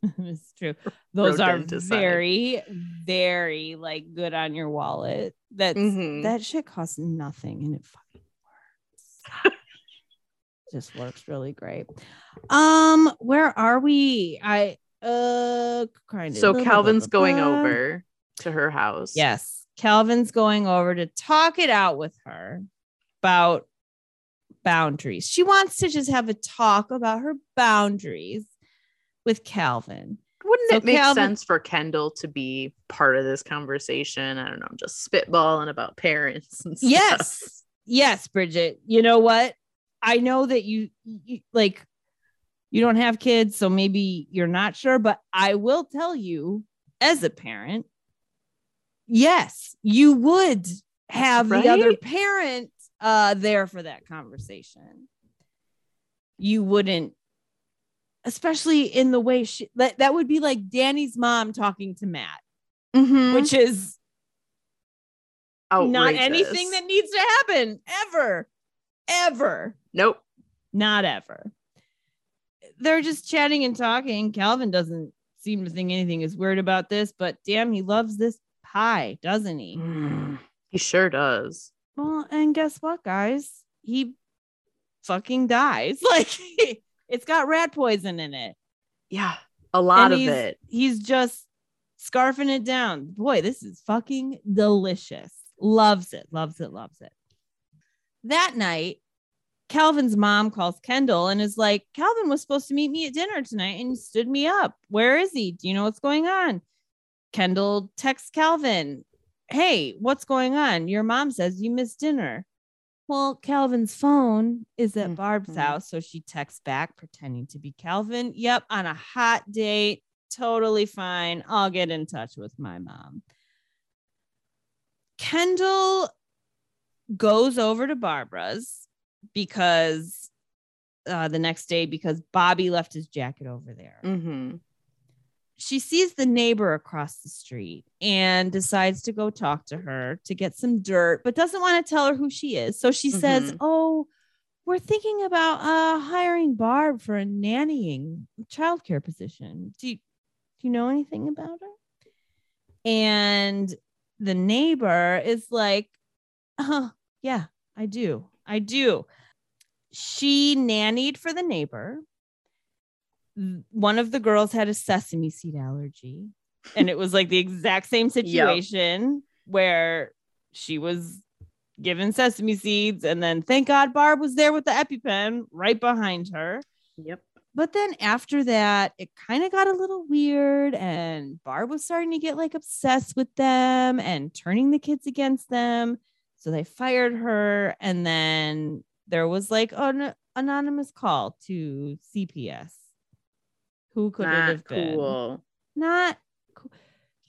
it's true. Those are very, very like good on your wallet. That's Mhm. that shit costs nothing and it fucking works. Just works really great. Um, where are we? I uh kind of So Calvin's going over to her house. Yes, Calvin's going over to talk it out with her about boundaries. She wants to just have a talk about her boundaries with Calvin. Wouldn't So it make Calvin- sense for Kendall to be part of this conversation? I don't know. I'm just spitballing about parents and stuff. Yes. Yes, Bridget. You know what? I know that you, you like you don't have kids, so maybe you're not sure, but I will tell you as a parent, yes, you would have the other parent uh there for that conversation. You wouldn't especially in the way she that, that would be like Danny's mom talking to Matt, Mhm. which is not anything that needs to happen ever, ever, Nope. not ever. They're just chatting and talking. Calvin doesn't seem to think anything is weird about this, but damn, he loves this pie, doesn't he? Mm, he sure does. Well, and guess what, guys? He fucking dies. Like it's got rat poison in it. Yeah. A lot And of he's- it. He's just scarfing it down. Boy, this is fucking delicious. Loves it, loves it, loves it. That night, Calvin's mom calls Kendall and is like, Calvin was supposed to meet me at dinner tonight and he stood me up. Where is he? Do you know what's going on? Kendall texts Calvin, Hey, what's going on? Your mom says you missed dinner. Well, Calvin's phone is at Barb's Mhm. house. So she texts back, pretending to be Calvin. Yep, on a hot date. Totally fine. I'll get in touch with my mom. Kendall goes over to Barbara's because uh, the next day, because Bobby left his jacket over there Mm-hmm. She sees the neighbor across the street and decides to go talk to her to get some dirt, but doesn't want to tell her who she is. So she says, Mhm. Oh, we're thinking about uh, hiring Barb for a nannying childcare position. Do you, do you know anything about her? And the neighbor is like, Oh, yeah, I do. I do. She nannied for the neighbor one of the girls had a sesame seed allergy and it was like the exact same situation where she was given sesame seeds and then thank god barb was there with the epipen right behind her Yep. but then after that it kind of got a little weird and barb was starting to get like obsessed with them and turning the kids against them so they fired her and then there was like an anonymous call to CPS. Who could it Not have been? cool. Not cool.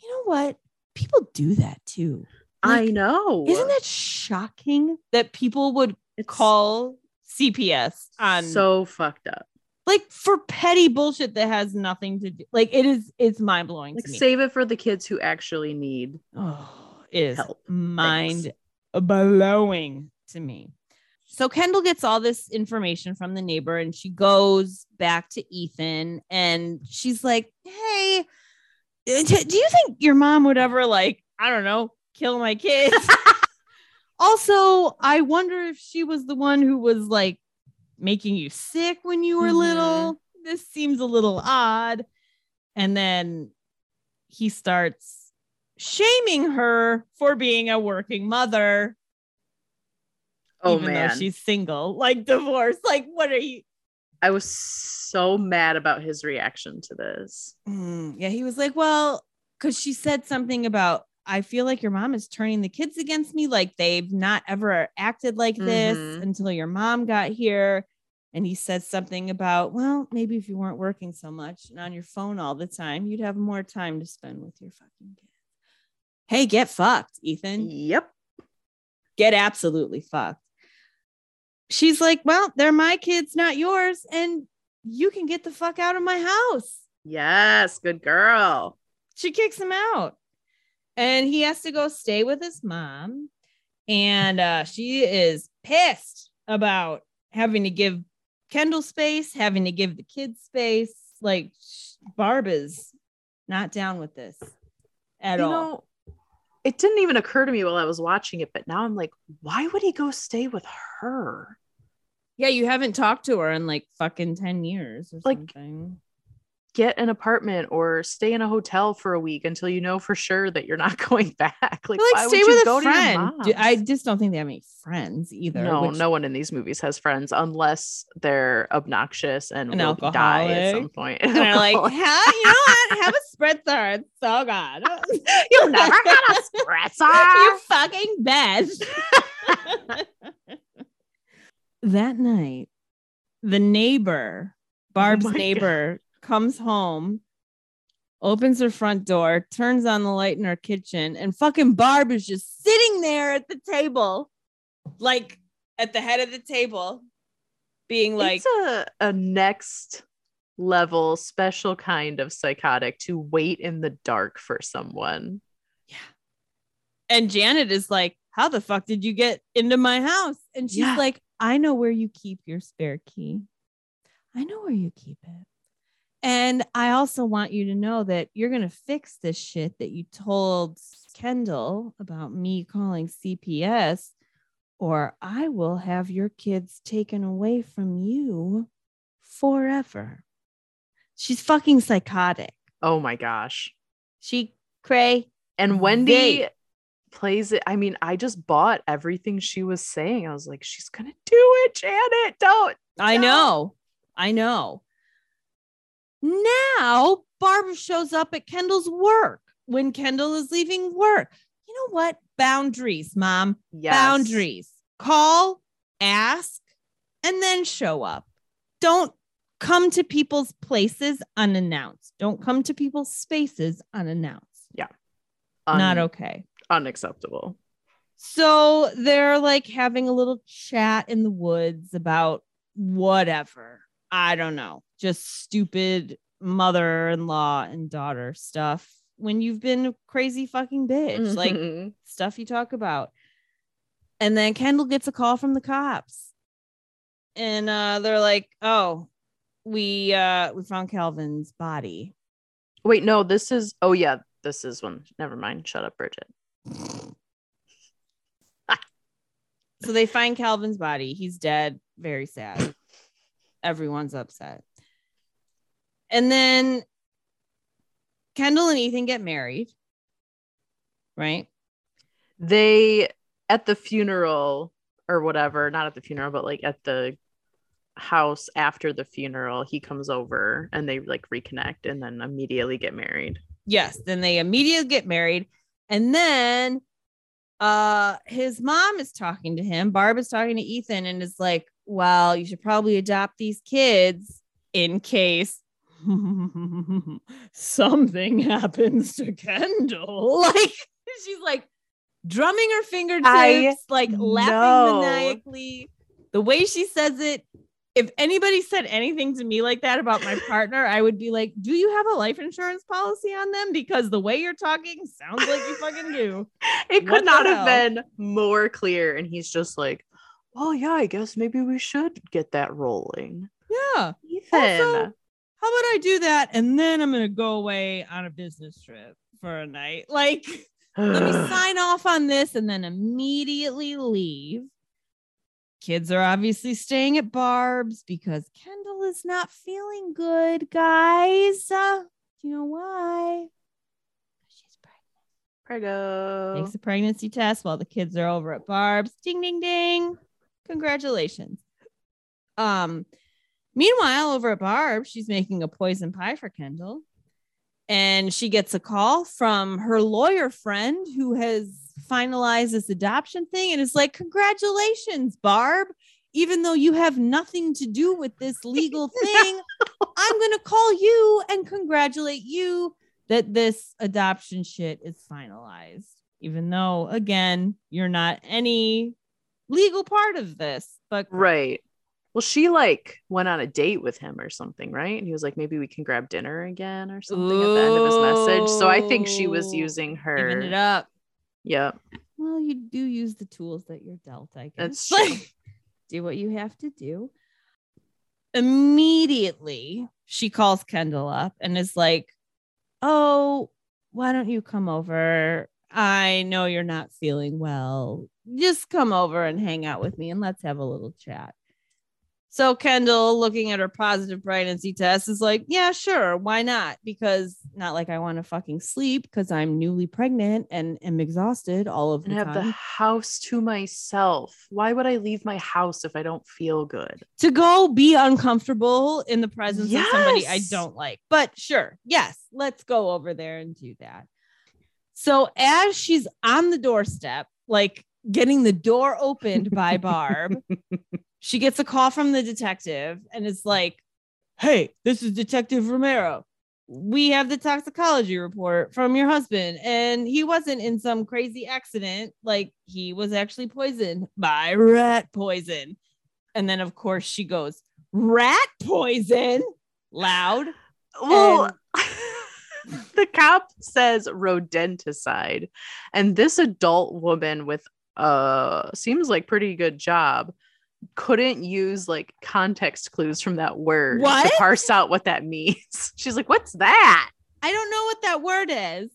You know what? People do that too. I know. Isn't that shocking that people would It's call CPS on so fucked up? like for petty bullshit that has nothing to do like it is it's mind blowing Like to me. save it for the kids who actually need. oh, it is Help. mind blowing to me. So Kendall gets all this information from the neighbor and she goes back to Ethan and she's like, "Hey, uh, do you think your mom would ever like, I don't know, kill my kids?" also, I wonder if she was the one who was like making you sick when you were Mhm. little. This seems a little odd. And then he starts shaming her for being a working mother, Oh even man, though she's single, like divorced. Like, what are you? I was so mad about his reaction to this. Mm, yeah, he was like, well, because she said something about, I feel like your mom is turning the kids against me. Like they've not ever acted like this Mhm. until your mom got here. And he said something about, well, maybe if you weren't working so much and on your phone all the time, you'd have more time to spend with your fucking kids. Hey, get fucked, Ethan. Yep. Get absolutely fucked. She's like, well, they're my kids, not yours. And you can get the fuck out of my house Yes. Good girl. she kicks him out and he has to go stay with his mom and uh, she is pissed about having to give kendall space having to give the kids space like barb is not down with this at you all know, it didn't even occur to me while I was watching it, but now I'm like, why would he go stay with her? Yeah you haven't talked to her in like fucking 10 years or Like, something Get an apartment or stay in a hotel for a week until you know for sure that you're not going back. Like, why like would stay you with go a to your friend D- i just don't think they have any friends either no, which- no one in these movies has friends unless they're obnoxious and An will die at some point. and they're like, "Hell, you know what? Have a spritzer. It's so good. you never got a spritzer. you fucking bitch. That night, the neighbor, oh Barb's my God. neighbor, comes home, opens her front door, turns on the light in her kitchen, and fucking Barb is just sitting there at the table, like at the head of the table, being like, it's a, a next level special kind of psychotic to wait in the dark for someone. Yeah. And Janet is like, How the fuck did you get into my house? And she's Yeah. like, I know where you keep your spare key. I know where you keep it. And I also want you to know that you're going to fix this shit that you told Kendall about me calling CPS, or I will have your kids taken away from you forever. She's fucking psychotic. Oh my gosh. She cray. And Wendie plays it. I mean, I just bought everything she was saying. I was like, she's gonna do it, Janet. Don't. I No. know. I know. Now Barbara shows up at Kendall's work when Kendall is leaving work. You know what? Boundaries, mom. Yes. Boundaries. Call, ask, and then show up. Don't come to people's places unannounced. Don't come to people's spaces unannounced. Un- Not okay. Unacceptable. So they're like having a little chat in the woods about whatever. I don't know, just stupid mother in law and daughter stuff when you've been a crazy fucking bitch, like Mhm. stuff you talk about. And then Kendall gets a call from the cops. And uh, they're like, oh, we uh we found Calvin's body. wait, no, this is oh yeah, this is one. Never mind. Shut up, Bridget. So they find Calvin's body. He's dead. Very sad. Everyone's upset. And then Kendall and Ethan get married. Right? They at the funeral or whatever, not at the funeral, but like at the house after the funeral, he comes over and they like reconnect and then immediately get married. Yes. Then they immediately get married. And then uh his mom is talking to him. Barb is talking to Ethan and is like, well, you should probably adopt these kids in case something happens to Kendall. Like she's like drumming her fingertips, I like laughing know. maniacally. The way she says it, if anybody said anything to me like that about my partner, I would be like, Do you have a life insurance policy on them? Because the way you're talking sounds like you fucking do. It could What the not have been more clear. And he's just like, well, yeah, I guess maybe we should get that rolling. Yeah. Ethan. Also- How about I do that and then I'm gonna go away on a business trip for a night? Like, let me sign off on this and then immediately leave. Kids are obviously staying at Barb's because Kendall is not feeling good, guys. Uh, do you know why? She's pregnant. Prego. Takes a pregnancy test while the kids are over at Barb's. Ding ding ding. Congratulations. Um meanwhile over at Barb's, she's making a poison pie for Kendall. And she gets a call from her lawyer friend who has finalized this adoption thing and is like, Congratulations, Barb. Even though you have nothing to do with this legal thing, I'm going to call you and congratulate you that this adoption shit is finalized, even though, again, you're not any legal part of this. But Right. Well, she like went on a date with him or something, right? And he was like, maybe we can grab dinner again or something at the end of his message. So I think she was Ooh. using giving it her. up. Yep. Well, you do use the tools that you're dealt, I guess. That's true. do what you have to do. Immediately, she calls Kendall up and is like, Oh, why don't you come over? I know you're not feeling well. Just come over and hang out with me and let's have a little chat. So Kendall, looking at her positive pregnancy test, is like, yeah, sure, why not? Because not like I want to fucking sleep because I'm newly pregnant and am exhausted all of the And have time. the house to myself. Why would I leave my house if I don't feel good? to go be uncomfortable in the presence of somebody I don't like. But sure, yes, let's go over there and do that. So as she's on the doorstep, like getting the door opened by Barb, she gets a call from the detective and it's like, "Hey, this is Detective Romero. We have the toxicology report from your husband and he wasn't in some crazy accident, like he was actually poisoned by rat poison." And then, of course, she goes, rat poison loud. Well, the cop says rodenticide, and this adult woman with uh seems like pretty good job couldn't use like context clues from that word to parse out what that means. She's like, "What's that?" I don't know what that word is.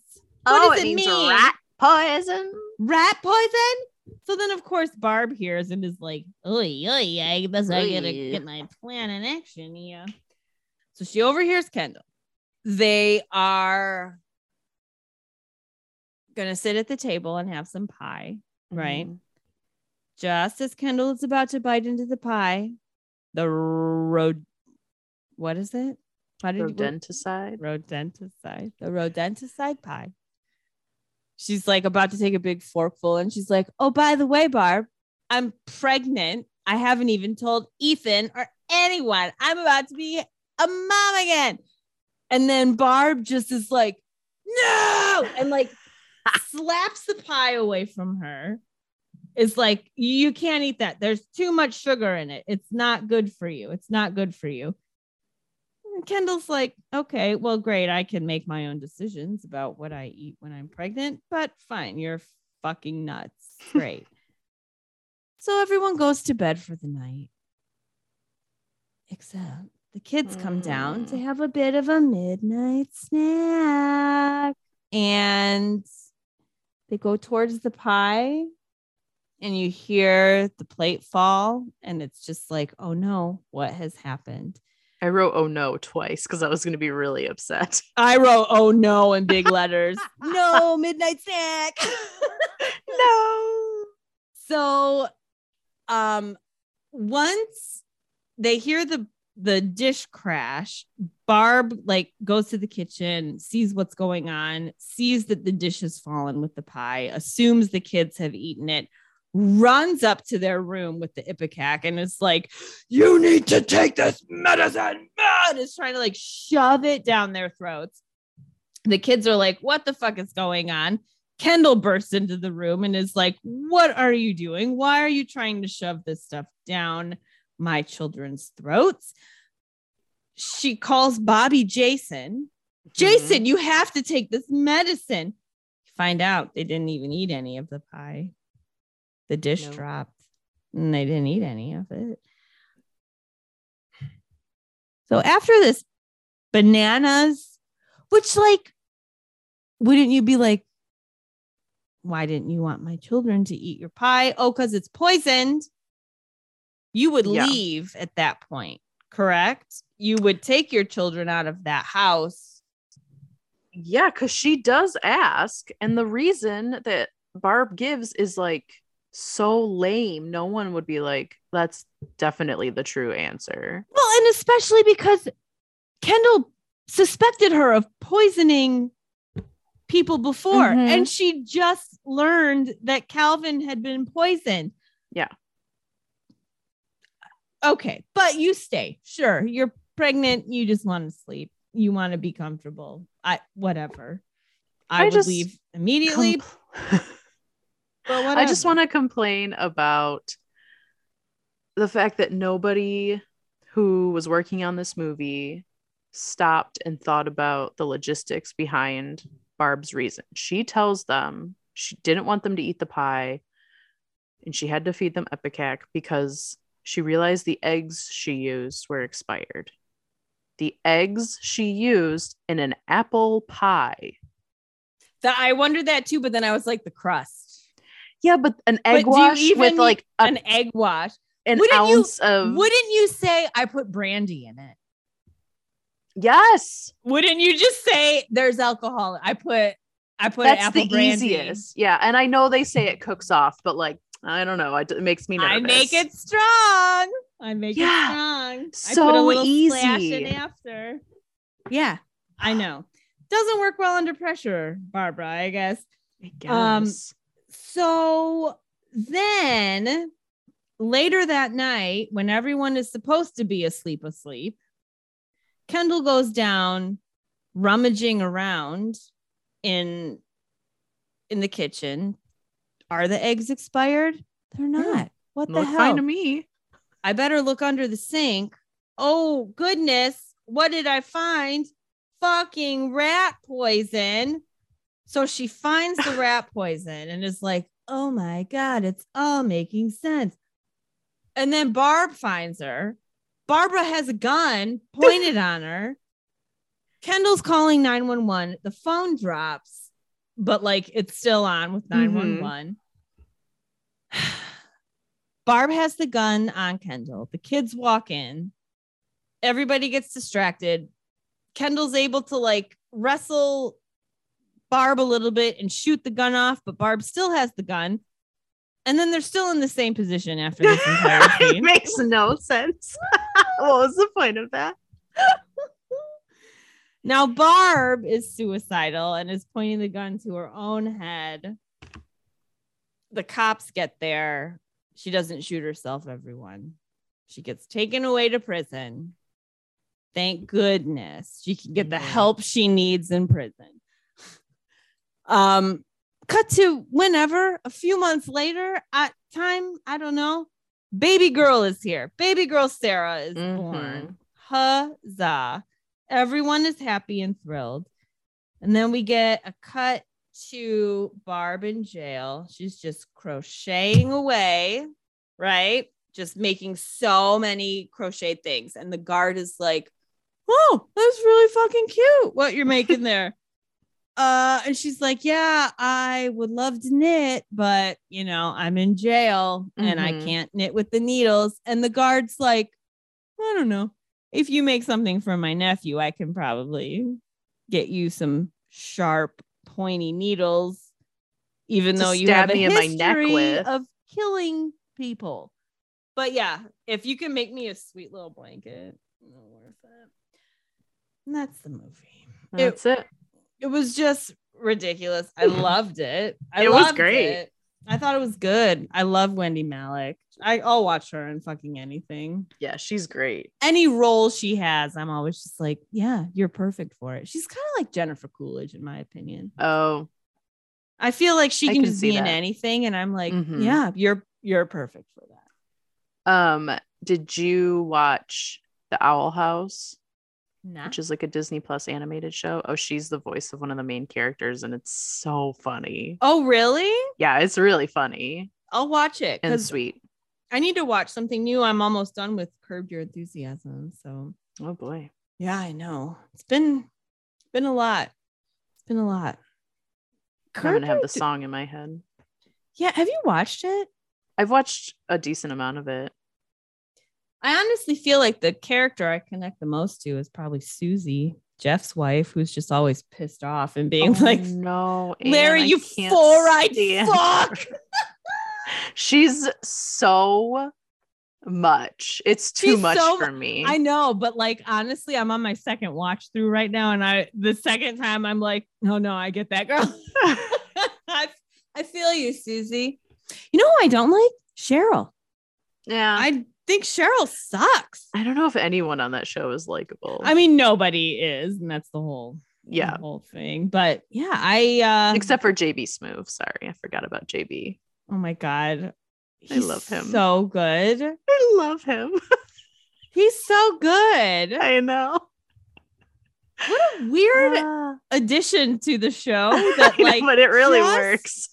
oh, does it it means mean? rat poison. Rat poison? So then, of course, Barb hears and is like, Oy, oy, I guess I gotta get my plan in action here. So she overhears Kendall. They are gonna sit at the table and have some pie. Right. Mhm. Just as Kendall is about to bite into the pie, the road, what is it? How did you, Rodenticide. rodenticide, the rodenticide pie. She's like about to take a big forkful, and she's like, "Oh, by the way, Barb, I'm pregnant. I haven't even told Ethan or anyone. I'm about to be a mom again." And then Barb just is like, "No!" and like slaps the pie away from her. It's like, "You can't eat that. There's too much sugar in it. It's not good for you. It's not good for you." And Kendall's like, okay, well, great. I can make my own decisions about what I eat when I'm pregnant, but fine. You're fucking nuts. Great. so everyone goes to bed for the night, except the kids come down to Mm. have a bit of a midnight snack. And they go towards the pie, and you hear the plate fall, and it's just like, oh no, what has happened? I wrote "oh no" twice because I was going to be really upset. I wrote "Oh no" in big letters. no midnight snack. no. so, um, once they hear the the dish crash, Barb like goes to the kitchen, sees what's going on, sees that the dish has fallen with the pie, assumes the kids have eaten it, runs up to their room with the Ipecac and is like, You need to take this medicine. And is trying to like shove it down their throats. The kids are like, What the fuck is going on? Kendall bursts into the room and is like, What are you doing? Why are you trying to shove this stuff down my children's throats? She calls Bobby Jason. Mm-hmm. Jason, you have to take this medicine. Find out they didn't even eat any of the pie. The dish No. dropped and they didn't eat any of it. So after this bananas, which like, wouldn't you be like, why didn't you want my children to eat your pie? Oh, because it's poisoned. You would Yeah. leave at that point, correct? You would take your children out of that house. Yeah, because she does ask. And the reason that Barb gives is like so lame. No one would be like, that's definitely the true answer. Well, and especially because Kendall suspected her of poisoning people before, Mhm. and she just learned that Calvin had been poisoned. Yeah. Okay, but you stay. Sure, you're pregnant. You just want to sleep. You want to be comfortable. I whatever. I, I would leave immediately. Compl- I just want to complain about the fact that nobody who was working on this movie stopped and thought about the logistics behind Barb's reason. She tells them she didn't want them to eat the pie and she had to feed them Ipecac because she realized the eggs she used were expired. The eggs she used in an apple pie. That I wondered that too, but then I was like the crust, Yeah, but an But egg you wash with like a, an egg wash. an wouldn't you- ounce of Wouldn't you say I put brandy in it? yes. Wouldn't you just say there's alcohol? I put I put That's apple the brandy. easiest. Yeah, and I know they say it cooks off, but like I don't know, it, it makes me nervous. I make it strong. I make Yeah, it strong. I put a so little splash in easy. after. Yeah, I know. Doesn't work well under pressure, Barbara, I guess. I Um, guess. So then later that night, when everyone is supposed to be asleep, asleep, Kendall goes down rummaging around in in the kitchen. Are the eggs expired? They're not. What the hell? fine to me. I better look under the sink. Oh goodness, what did I find? Fucking rat poison. So she finds the rat poison and is like, oh my God, it's all making sense. And then Barb finds her. Barbara has a gun pointed on her. Kendall's calling 911. The phone drops, but like it's still on with mm-hmm. 911. Barb has the gun on Kendall. The kids walk in. Everybody gets distracted. Kendall's able to like wrestle Barb a little bit and shoot the gun off, but Barb still has the gun. And then they're still in the same position after this entire it makes no sense. what was the point of that? Now Barb is suicidal and is pointing the gun to her own head. The cops get there. She doesn't shoot herself, everyone. She gets taken away to prison. Thank goodness she can get the help she needs in prison. Um, cut to whenever a few months later, at time, I don't know. Baby girl is here. Baby girl Sarah is Mhm. born. Huzzah. Everyone is happy and thrilled. And then we get a cut to Barb in jail. She's just crocheting away, right? Just making so many crochet things. And the guard is like, Oh, that's really fucking cute what you're making there. uh, and she's like, Yeah, I would love to knit, but you know, I'm in jail and I Mhm. can't knit with the needles. And the guard's like, I don't know. If you make something for my nephew, I can probably get you some sharp, pointy needles, even though you have a me in my neck history with. of killing people. But yeah, if you can make me a sweet little blanket, worth it. And that's the movie. That's it. it was just ridiculous. I loved it. I It was great. it. I thought it was good. I love Wendie Malick. I, I'll watch her in fucking anything. Yeah, she's great. Any role she has, I'm always just like, yeah, you're perfect for it. She's kind of like Jennifer Coolidge, in my opinion. Oh, I feel like she can can just be in anything, and I'm like, Mhm. yeah, you're you're perfect for that. um, did you watch The Owl House, Nah. which is like a Disney Plus animated show? Oh, she's the voice of one of the main characters, and it's so funny. Oh, really? Yeah, it's really funny I'll watch it and sweet. I need to watch something new. I'm almost done with Curb Your Enthusiasm, so Oh boy. yeah, I know it's been been a lot. It's been a lot. I'm gonna have the song in my head. Yeah, have you watched it? I've watched a decent amount of it. I honestly feel like the character I connect the most to is probably Susie, Jeff's wife, who's just always pissed off and being Oh, like, no, Larry, you four-eyed fuck. She's so much. It's too She's much so- for me. I know, but like honestly, I'm on my second watch through right now, and I the second time I'm like, oh no, I get that girl. I, I feel you, Susie. You know who I don't like? Cheryl. yeah. I think Cheryl sucks. I don't know if anyone on that show is likable. I mean, nobody is, and that's the whole the yeah. whole thing. But yeah, I uh Except for JB Smoove. Sorry, I forgot about JB. oh my god. I love him. So good. I love him. He's so good. I know. What a weird Ah. addition to the show that know, like but it really works.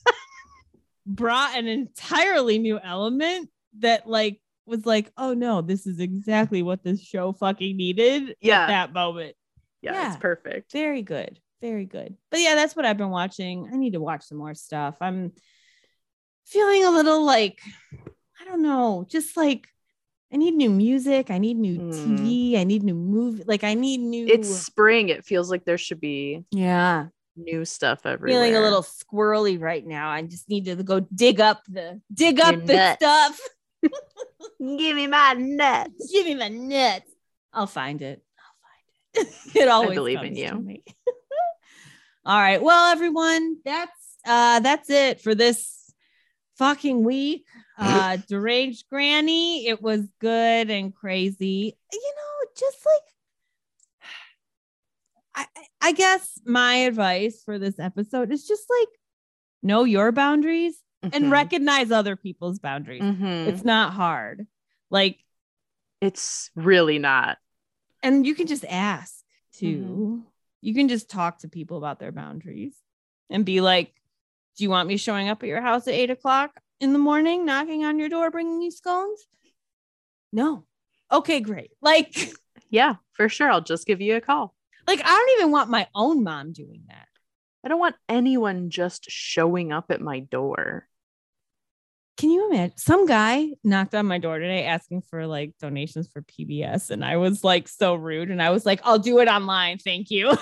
brought an entirely new element that like was like, oh no, this is exactly what this show fucking needed Yeah. at that moment. Yeah, Yeah. it's perfect. Very good. Very good. But yeah, that's what I've been watching. I need to watch some more stuff. I'm feeling a little like, I don't know, just like I need new music. I need new Mm. TV. I need new movie. Like I need new It's spring. It feels like there should be yeah. new stuff everywhere. Feeling a little squirrely right now. I just need to go dig up the dig up Your the nuts. stuff. Give me my nuts. Give me my nuts. I'll find it. I'll find it. it always believe in comes you. to me. All right. Well, everyone, that's uh that's it for this fucking week. Uh deranged granny. It was good and crazy. You know, just like I, I- I guess my advice for this episode is just like know your boundaries and Mhm. recognize other people's boundaries. Mhm. It's not hard. Like It's really not. and you can just ask too. Mm-hmm. You can just talk to people about their boundaries and be like, "Do you want me showing up at your house at eight o'clock in the morning, knocking on your door, bringing you scones?" No. Okay, great. Like, Yeah, for sure. I'll just give you a call. like I don't even want my own mom doing that. I don't want anyone just showing up at my door. Can you imagine? Some guy knocked on my door today asking for like donations for PBS, and I was like so rude, and I was like, "I'll do it online, thank you." like,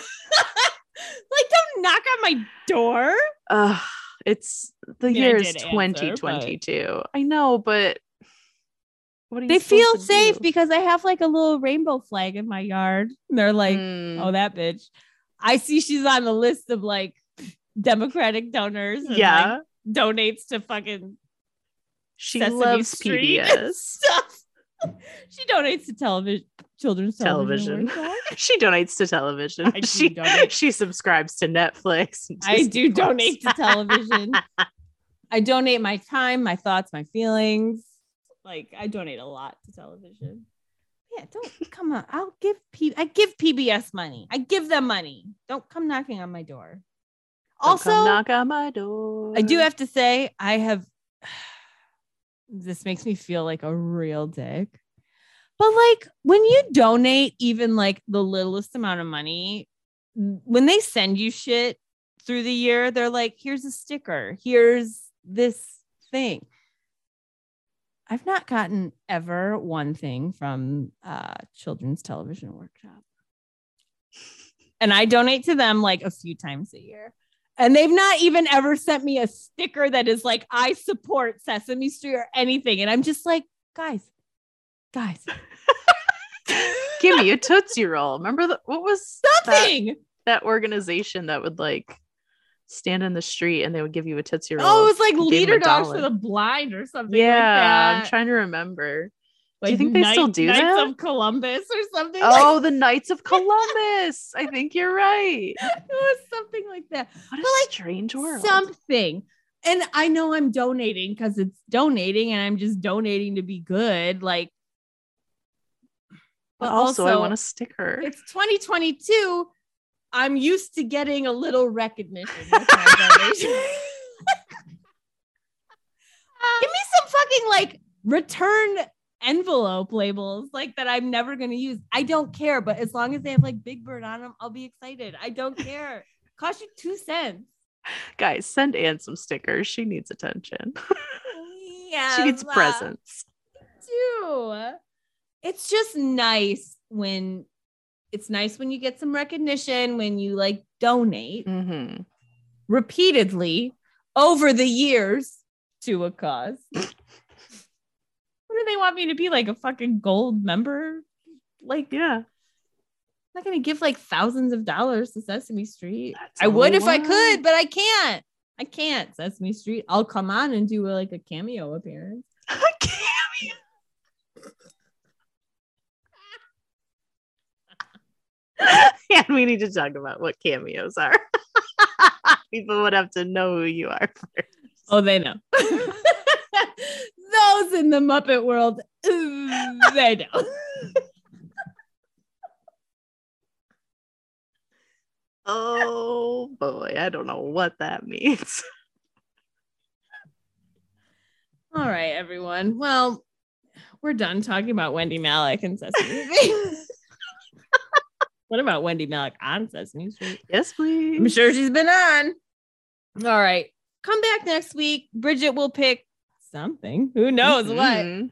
don't knock on my door. Ugh, it's the mean, year is did answer, 2022. I know, but what are you They feel safe do? because I have like a little rainbow flag in my yard. And they're like, Mm, "Oh, that bitch." I see she's on the list of like Democratic donors. and, yeah, like, donates to fucking she Sesame loves Street. PBS. stuff. she donates to television, children's television. Television. she donates to television. She donate. she subscribes to Netflix. I do donate to television. I donate my time, my thoughts, my feelings. Like I donate a lot to television. Yeah, don't come on. I'll give P. I give PBS money. I give them money. Don't come knocking on my door. Don't also, knock on my door. I do have to say, I have. This makes me feel like a real dick. But like when you donate even like the littlest amount of money, when they send you shit through the year, they're like, here's a sticker, here's this thing. I've not gotten ever one thing from uh, Children's Television Workshop. And I donate to them like a few times a year. And they've not even ever sent me a sticker that is like, I support Sesame Street or anything. And I'm just like, guys, guys, Give me a Tootsie Roll. Remember the, what was that, something. that organization that would like stand in the street and they would give you a Tootsie Roll. Oh, it was like leader dogs for the blind or something. yeah, like that. I'm trying to remember. Like you think they still do Knights that? of Columbus or something? Oh, the Knights of Columbus. I think you're right. it was something like that. What a But, like, strange world. Something. And I know I'm donating because it's donating, and I'm just donating to be good. Like, but also, I want a sticker. it's 2022. I'm used to getting a little recognition. with my donation. Give me some fucking like return envelope labels like that I'm never going to use. I don't care, but as long as they have like Big Bird on them, I'll be excited. I don't care. Cost you two cents. Guys, send Anne some stickers. She needs attention. Yeah, she needs presents. too. It's just nice when it's nice when you get some recognition when you like donate hmm repeatedly over the years to a cause. do they want me to be like a fucking gold member? Like, Yeah. I'm not gonna give like thousands of dollars to Sesame Street. That's I would if I could, but I can't. I can't. Sesame Street. I'll come on and do like a cameo appearance. yeah, we need to talk about what cameos are. People would have to know who you are first. Oh, they know. Those in the Muppet world, they know. Oh boy, I don't know what that means. All right, everyone. Well, we're done talking about Wendie Malick and Sesame Street. what about Wendie Malick on Sesame Street? Yes, please. I'm sure she's been on. All right. Come back next week. Bridget will pick something. Who knows what? Mhm.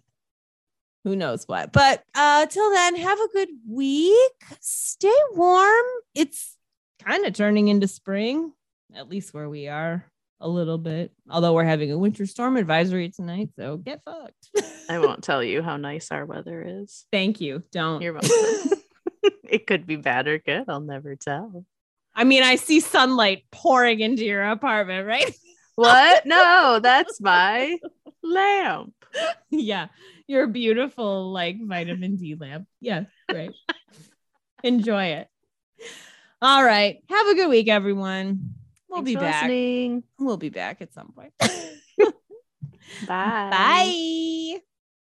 Who knows what? But uh till then, have a good week. Stay warm. It's kind of turning into spring, at least where we are a little bit. Although we're having a winter storm advisory tonight, so get fucked. I won't tell you how nice our weather is. Thank you. Don't. You're welcome. it could be bad or good. I'll never tell. I mean, I see sunlight pouring into your apartment, right? What? No, that's my lamp. yeah. Your beautiful like vitamin D lamp. Yeah, great. Enjoy it. All right. Have a good week, everyone. We'll Thanks be back. listening. We'll be back at some point. Bye. Bye.